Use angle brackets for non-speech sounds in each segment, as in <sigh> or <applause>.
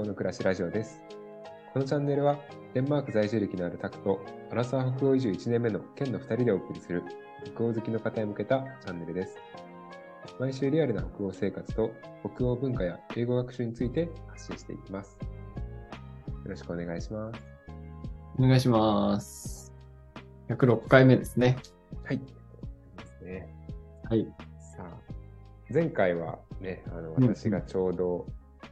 北欧の暮らしラジオです。このチャンネルは、デンマーク在住歴のあるタクと、アラサー北欧移住1年目の県の2人でお送りする、北欧好きの方へ向けたチャンネルです。毎週リアルな北欧生活と、北欧文化や英語学習について発信していきます。よろしくお願いします。お願いします。106回目ですね。はい。ですね。はい。さあ、前回はね、あのうん私がちょうど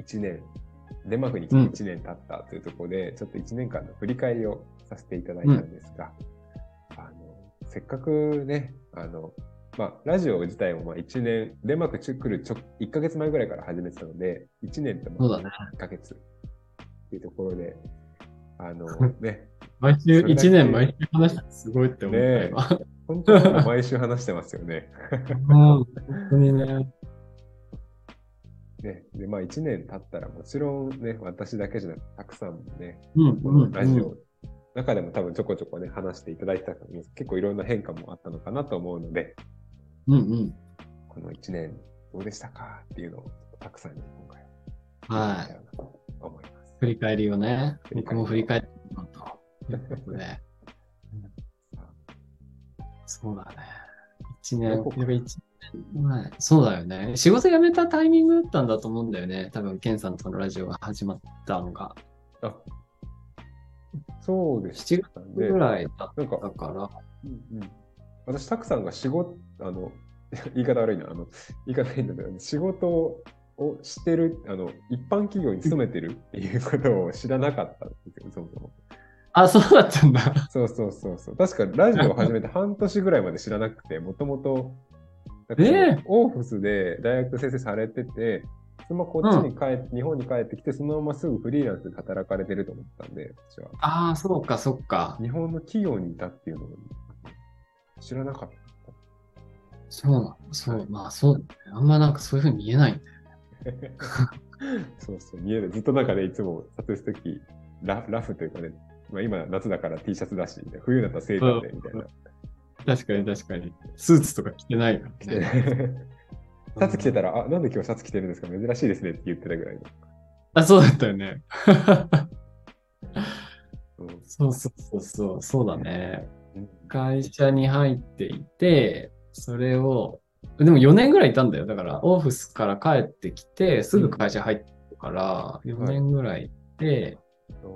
1年、デンマークに来て1年経ったというところで、ちょっと1年間の振り返りをさせていただいたんですが、あのせっかくね、あの、まあ、ラジオ自体もまあ1年、デンマーク来るちょ1ヶ月前ぐらいから始めてたので、1年とまあそうだね。1ヶ月っていうところで、あの <laughs> ね、毎週、それだけ1年毎週話したらすごいって思ったね今。本当に毎週話してますよね。<laughs> うん、本当にね。ね、で、まあ1年経ったらもちろんね、私だけじゃなくたくさんもね、うん、こうん。のラジオ、中でも多分ちょこちょこね、話していただいてた結構いろんな変化もあったのかなと思うので、うん、うん。この1年どうでしたかっていうのをたくさんに今回ははい。思います。振り返りをね、振り返りを僕も振り返ってみようということで。<laughs> そうだね。1年、やっぱ1年前。そうだよね。仕事辞めたタイミングだったんだと思うんだよね。多分、ケンさんとのラジオが始まったのが。あそうでし7たね。月ぐらいだったから。うんうん、私、たくさんが仕事、あの、<laughs> 言い方悪いな、あの、言い方いいんだけど、仕事をしてる、あの、一般企業に勤めてる <laughs> っていうことを知らなかったんですよ、そもそも。あ、そうだったんだ。そうそうそうそう。確かラジオを始めて半年ぐらいまで知らなくて、もともと、ええオーフスで大学先生されてて、そのこっちに帰って、日本に帰ってきて、そのまますぐフリーランスで働かれてると思ったんで、私は。ああ、そうか、そっか。日本の企業にいたっていうのを知らなかった。そうなの。そう、まあそう。あんまなんかそういうふうに見えないんだよ。<laughs> そうそう、見える。ずっとなんかね、いつも撮影するとき、ララフというかね、まあ、今夏だから T シャツだし、冬だったらセーターでみたいな。確かに確かに。スーツとか着てないから着てね。<laughs> シャツ着てたら、あ、なんで今日シャツ着てるんですか？珍しいですねって言ってたぐらいの。あ、そうだったよね。<laughs> うんそうそうそうそう、そうだね。うん会社に入っていて、それを、でも4年ぐらいいたんだよ。だから、オフィスから帰ってきて、すぐ会社入ってるから、4年ぐらいいて、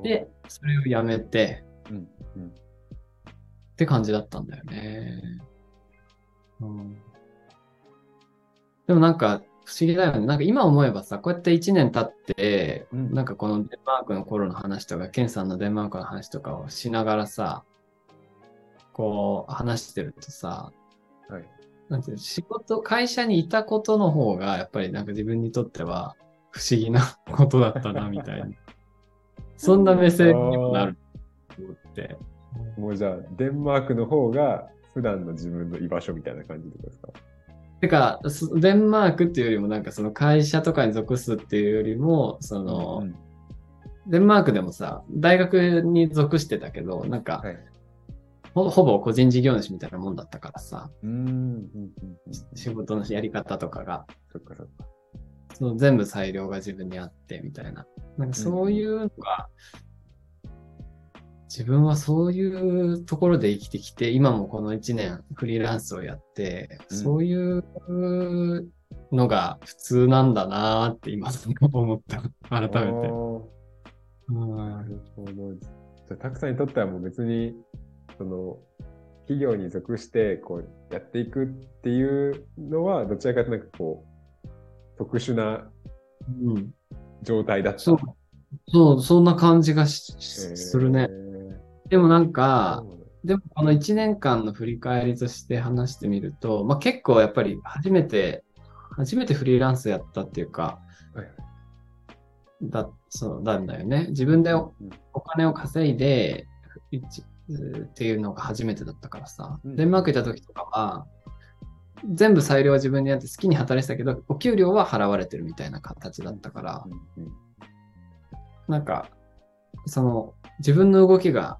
で、それを辞めて、うんうんって感じだったんだよね。うん、でもなんか不思議だよね。なんか今思えばさ、こうやって1年経って、うんなんかこのデンマークの頃の話とか、ケンさんのデンマークの話とかをしながらさ、こう話してるとさ、はい。なんていうの仕事、会社にいたことの方が、やっぱりなんか自分にとっては不思議なことだったな、みたいな。そんな目線にもなると思って。もうじゃあ、デンマークの方が普段の自分の居場所みたいな感じですか？てか、そデンマークっていうよりも、なんかその会社とかに属すっていうよりも、その、うんデンマークでもさ、大学に属してたけど、なんか、はい。ほほぼ個人事業主みたいなもんだったからさ、うーん。うんうんうん仕事のやり方とかが、そっかそっか。その全部裁量が自分にあってみたいな。なんかそういうのが、自分はそういうところで生きてきて、今もこの1年フリーランスをやって、うんそういうのが普通なんだなーって今思った。改めて。なるほど。じゃあ、たくさんにとってはもう別に、その、企業に属して、こう、やっていくっていうのは、どちらかというとなんかこう、特殊なうん。状態だった。そう。そう、そんな感じがしえーするね。。でもなんか、でもこの1年間の振り返りとして話してみると、まあ、結構やっぱり初めて、初めてフリーランスやったっていうか、はいだ、そうなんだよね。自分でお金を稼いで、一っていうのが初めてだったからさ、うん。デンマーク行った時とかは、全部裁量は自分でやって好きに働いてたけど、お給料は払われてるみたいな形だったから、なんか、その、自分の動きが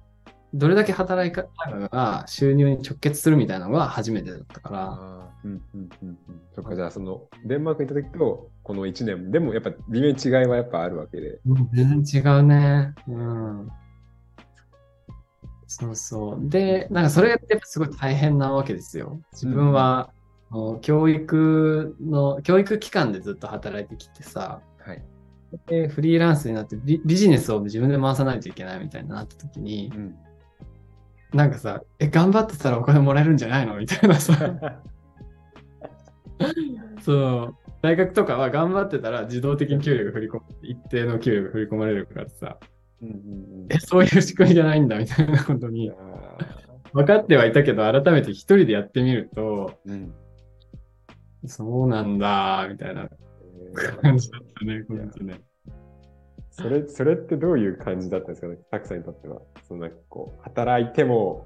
どれだけ働いたかが収入に直結するみたいなのが初めてだったから、うんうんうんうん。そっか、じゃあその、デンマークに行った時と、この1年、でもやっぱ微妙に違いはやっぱあるわけで。うん全然違うね。うん。そうそう。で、なんかそれがやっぱすごい大変なわけですよ。自分は、あの教育の、教育機関でずっと働いてきてさ、はい。でフリーランスになってビビジネスを自分で回さないといけないみたいになった時にう、ん。なんかさ、え、頑張ってたらお金もらえるんじゃないの？<laughs> みたいなさ、<laughs> そう、大学とかは頑張ってたら自動的に給料が振り込む、一定の給料が振り込まれるからさ、うんうんうん。え、そういう仕組みじゃないんだみたいなことに。あ分かってはいたけど、改めて一人でやってみると、ーうん。そうなんだ、みたいなえー。感じだったね、本当ね。それ、それってどういう感じだったんですかね、たくさんにとっては。そのなんかこう、働いても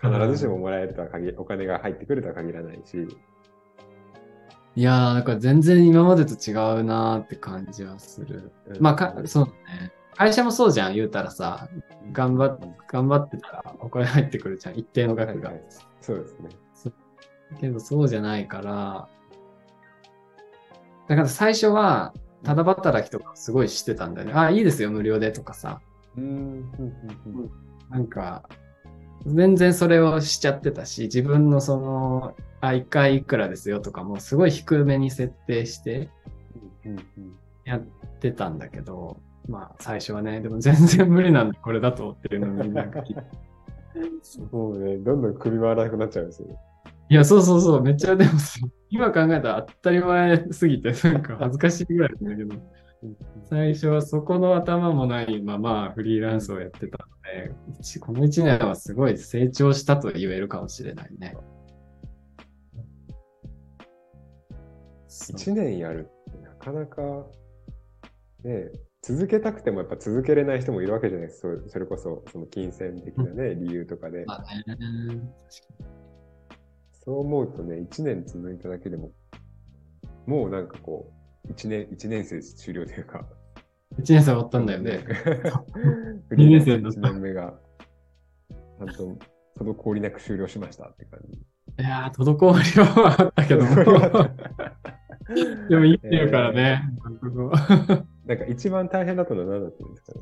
必ずしももらえるとは限り、お金が入ってくるとは限らないし。いやー、なんか全然今までと違うなーって感じはする。まあか、そうだね。会社もそうじゃん、言うたらさ、頑張っ頑張ってたらお金入ってくるじゃん、一定の額が。はいはいそうですね。けどそうじゃないから、だから最初は、ただ働きとかすごいしてたんだよね。あ、いいですよ、無料でとかさ。うん。なんか、全然それをしちゃってたし、自分のその、あ、一回いくらですよとかもすごい低めに設定してやってたんだけど、まあ最初はね、でも全然無理なんだ、これだとっていうのになんか聞いて <laughs> もうね、どんどん首回らなくなっちゃうんですよ。いや、そうそうそう、めっちゃでもさ、今考えたら当たり前すぎて、なんか恥ずかしいぐらいだけど、最初はそこの頭もないままフリーランスをやってたので、一この1年はすごい成長したと言えるかもしれないね。そう1年やるってなかなか、ね、続けたくてもやっぱ続けれない人もいるわけじゃないですか。そそれこそ、その金銭的なね、理由とかで。まあね、そう思うとね、1年続いただけでも、もうなんかこう、1年、一年生終了というか。1年生終わったんだよね。。フリーランス二年生だった1年目が、ちゃんと滞りなく終了しましたって感じ。いやー、滞りはあったけども。<laughs> でも生きてるからね。なんか一番大変だったのは何だったんですかね？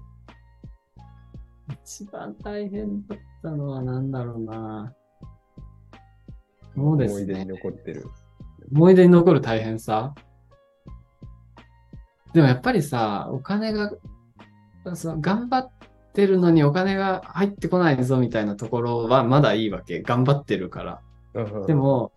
一番大変だったのは何だろうな。そうです思い出にね。残ってる。思い出に残る大変さ。でもやっぱりさ、お金が、その頑張ってるのにお金が入ってこないぞみたいなところはまだいいわけ。頑張ってるから。でも、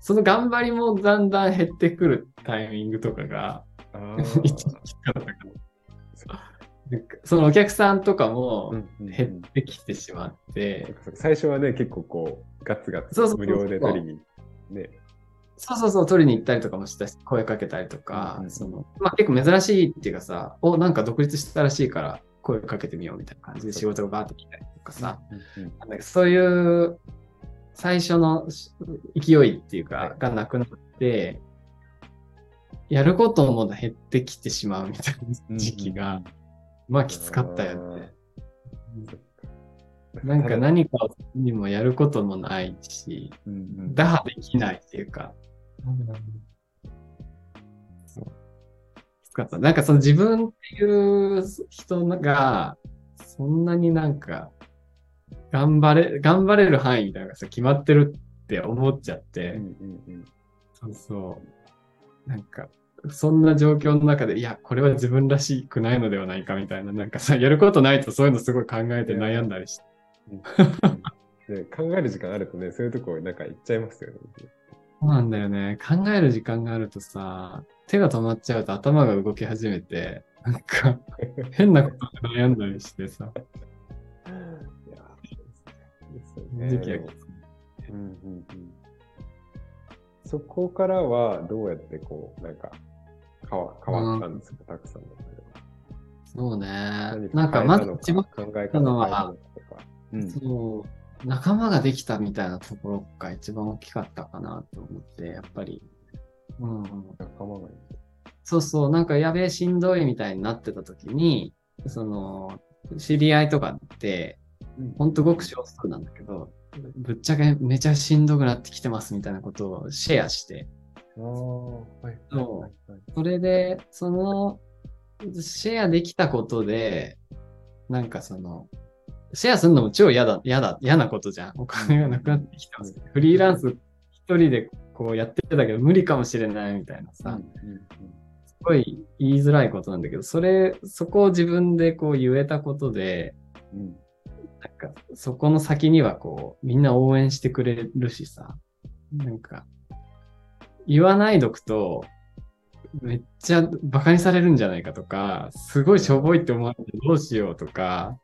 その頑張りもだんだん減ってくるタイミングとかが、<laughs> そのお客さんとかも減ってきてしまって、そうかそうか最初はね、結構こう、ガツガツそうそうそう無料で取りに、ね。そうそうそう、取りに行ったりとかもしたし、声かけたりとか、うんうんその、まあ結構珍しいっていうかさ、お、なんか独立したらしいから声かけてみようみたいな感じで仕事がバーって来たりとかさ、うんうんなんそういう最初のし勢いっていうか、はい。がなくなって、やることも減ってきてしまうみたいな時期が、まあきつかったよね。<laughs> なんか何かにもやることもないし、うんうん打破できないっていうか、そうきつかった。なんかその自分っていう人が、そんなになんか、頑張れ、頑張れる範囲みたいなのがさ、決まってるって思っちゃって、うんうんうんそうそう。なんか、そんな状況の中で、いや、これは自分らしくないのではないかみたいな、なんかさ、やることないとそういうのすごい考えて悩んだりして。で <laughs> 考える時間あるとね、そういうとこなんか行っちゃいますよね。そうなんだよね。考える時間があるとさ、手が止まっちゃうと頭が動き始めて、なんか、<laughs> 変なことで悩んだりしてさ、いやそうですよ時期がね。うんうんうんそこからはどうやってこう、なんか変わ変わったんですか、たくさんの。そうね。何なんか、まず一番、考え方たのは。うんそう、仲間ができたみたいなところが一番大きかったかなと思って、やっぱり。うん。仲間がいる。そうそう、なんかやべえしんどいみたいになってた時に、その、知り合いとかって、うんほんとごく少数なんだけど、ぶっちゃけめちゃしんどくなってきてますみたいなことをシェアして、ああ、はいはいそ。それで、その、シェアできたことで、なんかその、シェアするのも超嫌だ、嫌だ、嫌なことじゃん。お金がなくなってきてます。フリーランス一人でこうやってたけど無理かもしれないみたいなさ、うんすごい言いづらいことなんだけど、それ、そこを自分でこう言えたことで、なんかそこの先にはこう、みんな応援してくれるしさ、なんか、言わないどくと、めっちゃ馬鹿にされるんじゃないかとか、すごいしょぼいって思われてどうしようとか、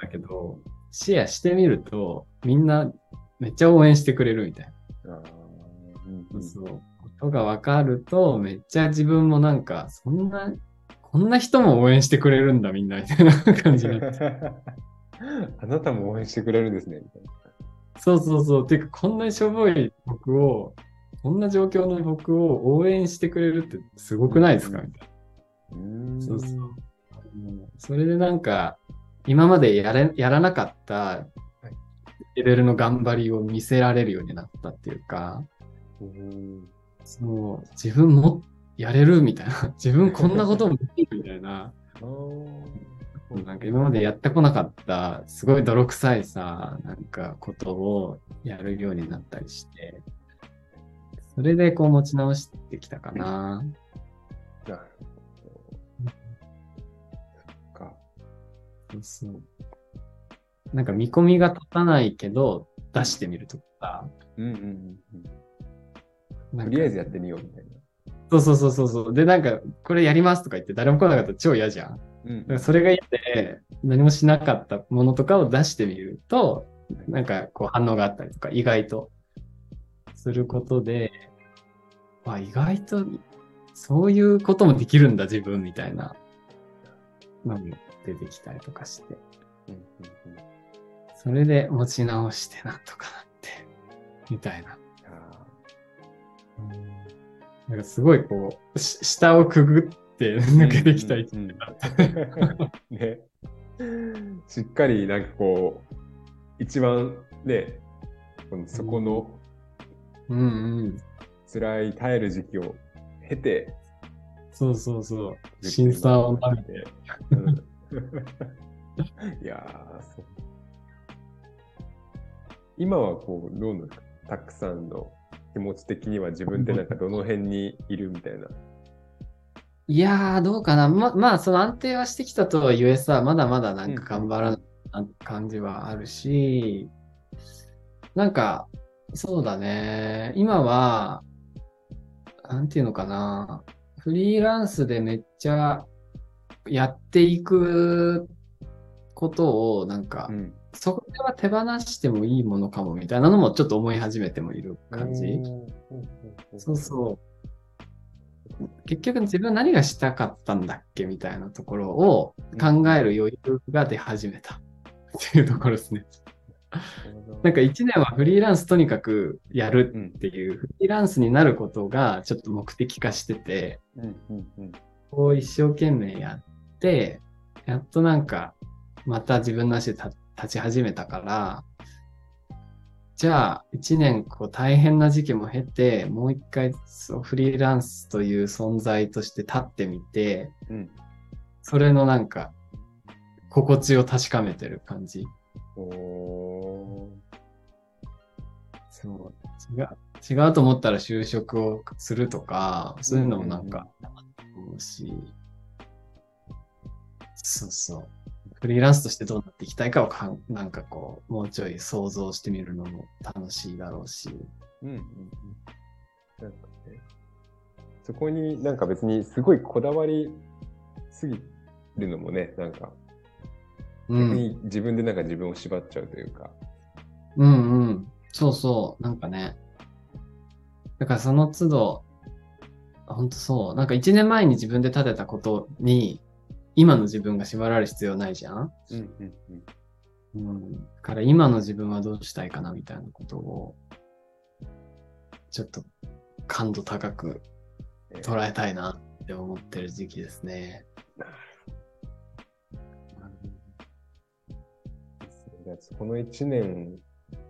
だけど、シェアしてみると、みんなめっちゃ応援してくれるみたいあーうんうな。んそう。ことが分かると、めっちゃ自分もなんか、そんな、こんな人も応援してくれるんだみんなみたいな <laughs> 感じになって。<laughs> あなたも応援してくれるんですね。みたいなそうそうそう。てか、こんなにしょぼい僕を、こんな状況の僕を応援してくれるってすごくないですかみたいな。うーんそうそうそれでなんか、今までやれやらなかったレベルの頑張りを見せられるようになったっていうか、うんそう、自分もやれるみたいな。<laughs> 自分こんなこともできるみたいな。なんか今までやってこなかった、すごい泥臭いさ、なんかことをやるようになったりして、それでこう持ち直してきたかな。そうそう。なんか見込みが立たないけど、出してみるとか。うんうんうんうん。とりあえずやってみようみたいな。そうそうそうそうそう。で、なんか、これやりますとか言って誰も来なかったら超嫌じゃん。うんだからそれが嫌で、何もしなかったものとかを出してみると、なんかこう反応があったりとか、意外とすることで、あ、意外とそういうこともできるんだ、自分みたいなのも出てきたりとかして。うんうんそれで持ち直してなんとかなって、みたいな。あなんかすごいこう、し下をくぐってー抜けてきた一うん年だった。ね。しっかりなんかこう、一番ね、このそこのうんうん。辛い耐える時期を経て、そうそうそう。審査を舐めて。うん <laughs> いやーそう。今はこう、どうなんかたくさんの気持ち的には自分ってなんかどの辺にいるみたいな。いやー、どうかな。ま、まあ、その安定はしてきたとはいえさ、まだまだなんか頑張らない感じはあるし、なんか、そうだね。今は、なんていうのかな。フリーランスでめっちゃやっていくことを、なんか、ん。そこでは手放してもいいものかもみたいなのもちょっと思い始めてもいる感じ。そうそう。結局自分何がしたかったんだっけみたいなところを考える余裕が出始めたっていうところですね。なんか一年はフリーランスとにかくやるうんっていう、フリーランスになることがちょっと目的化してて、こう一生懸命やって、やっとなんかまた自分の足で立立ち始めたから、じゃあ一年こう大変な時期も経て、もう一回そうフリーランスという存在として立ってみて、うんそれのなんか心地を確かめてる感じ。おそう。違う、違うと思ったら就職をするとか、そういうのもなんか、思うし、そうそう。フリーランスとしてどうなっていきたいかをかん、なんかこう、もうちょい想像してみるのも楽しいだろうし。ーうんうんうんなんかね、そこになんか別にすごいこだわりすぎるのもね、なんか逆うん。に自分でなんか自分を縛っちゃうというか。うんうん。そうそう。なんかね。だからその都度、ほんとそう。なんか一年前に自分で立てたことに、今の自分が縛られる必要ないじゃんうんうんうんうん。だから今の自分はどうしたいかなみたいなことを、ちょっと感度高くえー捉えたいなって思ってる時期ですね。この1年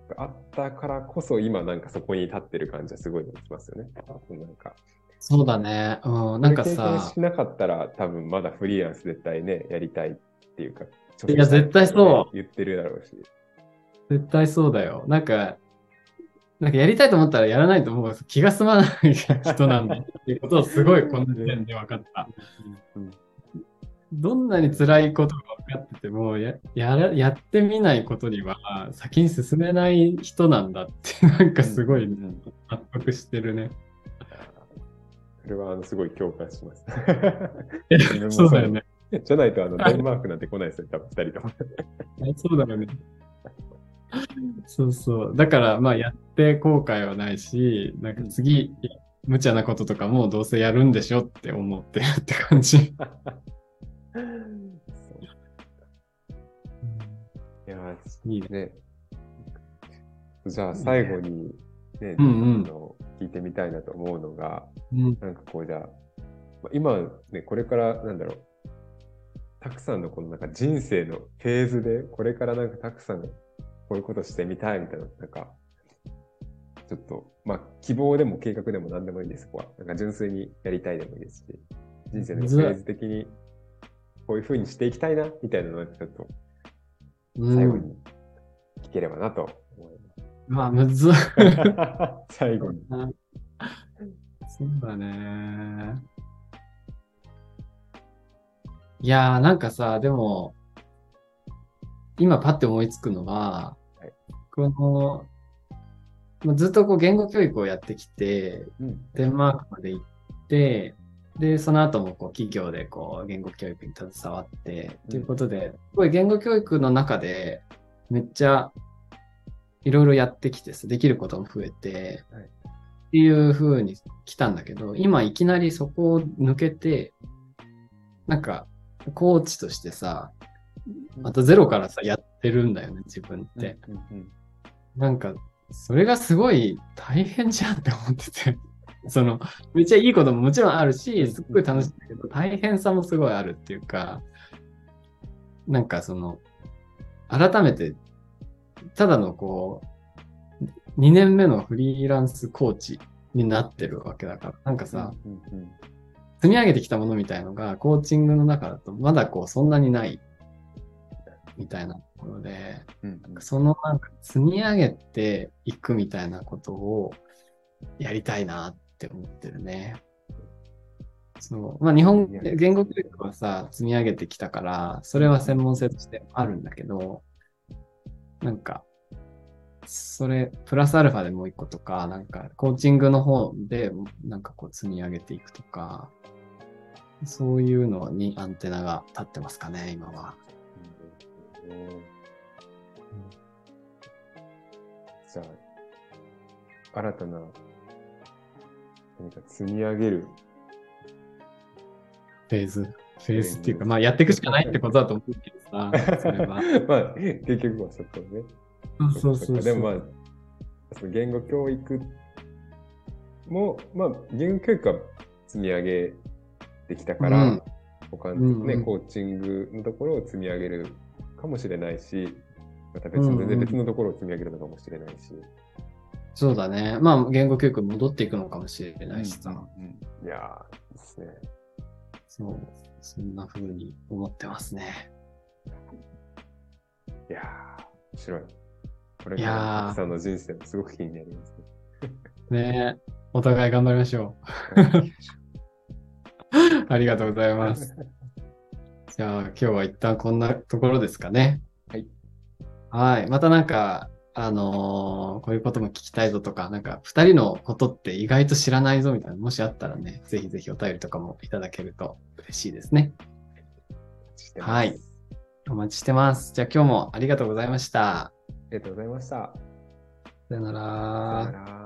があったからこそ今なんかそこに立ってる感じはすごいしますよね。なんかそうだね。うん、なんかさ、しなかったら多分まだフリーランス絶対ね、やりたいっていうか、いや絶対そう言ってるだろうし。絶対そうだよ。なんか、なんかやりたいと思ったらやらないともう気が済まない人なんだっていうことをすごいこの時点で分かった。うんどんなに辛いことが分かっててもややら、やってみないことには先に進めない人なんだって、なんかすごいうん納得してるね。それはあのすごい共感します。そうだよね。じゃないとあのデンマークなんて来ないですよ、多分二人とも。そうだよね。そうそう。だから、まあ、やって後悔はないし、なんか次、無茶なこととかもどうせやるんでしょって思ってるって感じ。いやいいね。じゃあ最後にね、うんうんあの聞いてみたいなと思うのが、うん。なんかこうじゃあ、まあ今ね、これからなんだろう、たくさんのこのなんか人生のフェーズで、これからなんかたくさんこういうことしてみたいみたいな、なんか、ちょっと、まあ希望でも計画でも何でもいいです、そこは。なんか純粋にやりたいでもいいですし、人生のフェーズ的にこういうふうにしていきたいな、みたいなのをちょっとうん。最後に聞ければなと思いまあ、むず。ます。最後に。<laughs> そうだね。いやー、なんかさ、でも、今パッて思いつくのは、はい。この、まあずっとこう言語教育をやってきて、うん。デンマークまで行って、で、その後もこう企業でこう言語教育に携わって、ということで、すごい言語教育の中でめっちゃいろいろやってきてさ、できることも増えて、はいっていう風に来たんだけど、今いきなりそこを抜けて、なんか、コーチとしてさ、またゼロからさ、やってるんだよね、自分って。うんうんなんか、それがすごい大変じゃんって思ってて。<laughs> その、めっちゃいいことももちろんあるし、すっごい楽しいんだけど、大変さもすごいあるっていうか、なんかその、改めて、ただのこう、2年目のフリーランスコーチになってるわけだから、なんかさ、うんうん積み上げてきたものみたいのが、コーチングの中だとまだこう、そんなにない、みたいなところで、うんそのなんか積み上げていくみたいなことをやりたいなって思ってるね。そう。まあ日本、言語教育はさ、積み上げてきたから、それは専門性としてあるんだけど、なんか、それ、プラスアルファでもう一個とか、なんか、コーチングの方で、なんかこう積み上げていくとか、そういうのにアンテナが立ってますかね、今は。うんじゃあ、新たな何か積み上げるフェーズ？フェーズっていうか、まあやっていくしかないってことだと思うけどさ、それは。<laughs> まあ、結局はそこね。そうそう。でもまあ、その言語教育も、まあ、言語教育は積み上げてきたから、うん他のね、うんうんコーチングのところを積み上げるかもしれないし、また別の、うんうん全然別のところを積み上げるのかもしれないし。そうだね。まあ言語教育に戻っていくのかもしれないしさ。うんうんいやー、ですね。そう。そんな風に思ってますね。いやー、面白い。これいやーからたくさんの人生もすごく気になりますね。<laughs> ねお互い頑張りましょう。<laughs> ありがとうございます。じゃあ今日は一旦こんなところですかね。はい。はい。またなんか、あのーこういうことも聞きたいぞとか、なんか二人のことって意外と知らないぞみたいな、もしあったらね、ぜひぜひお便りとかもいただけると嬉しいですね。はいお待ちしてます。じゃあ今日もありがとうございました。ありがとうございました。さよなさらよなら。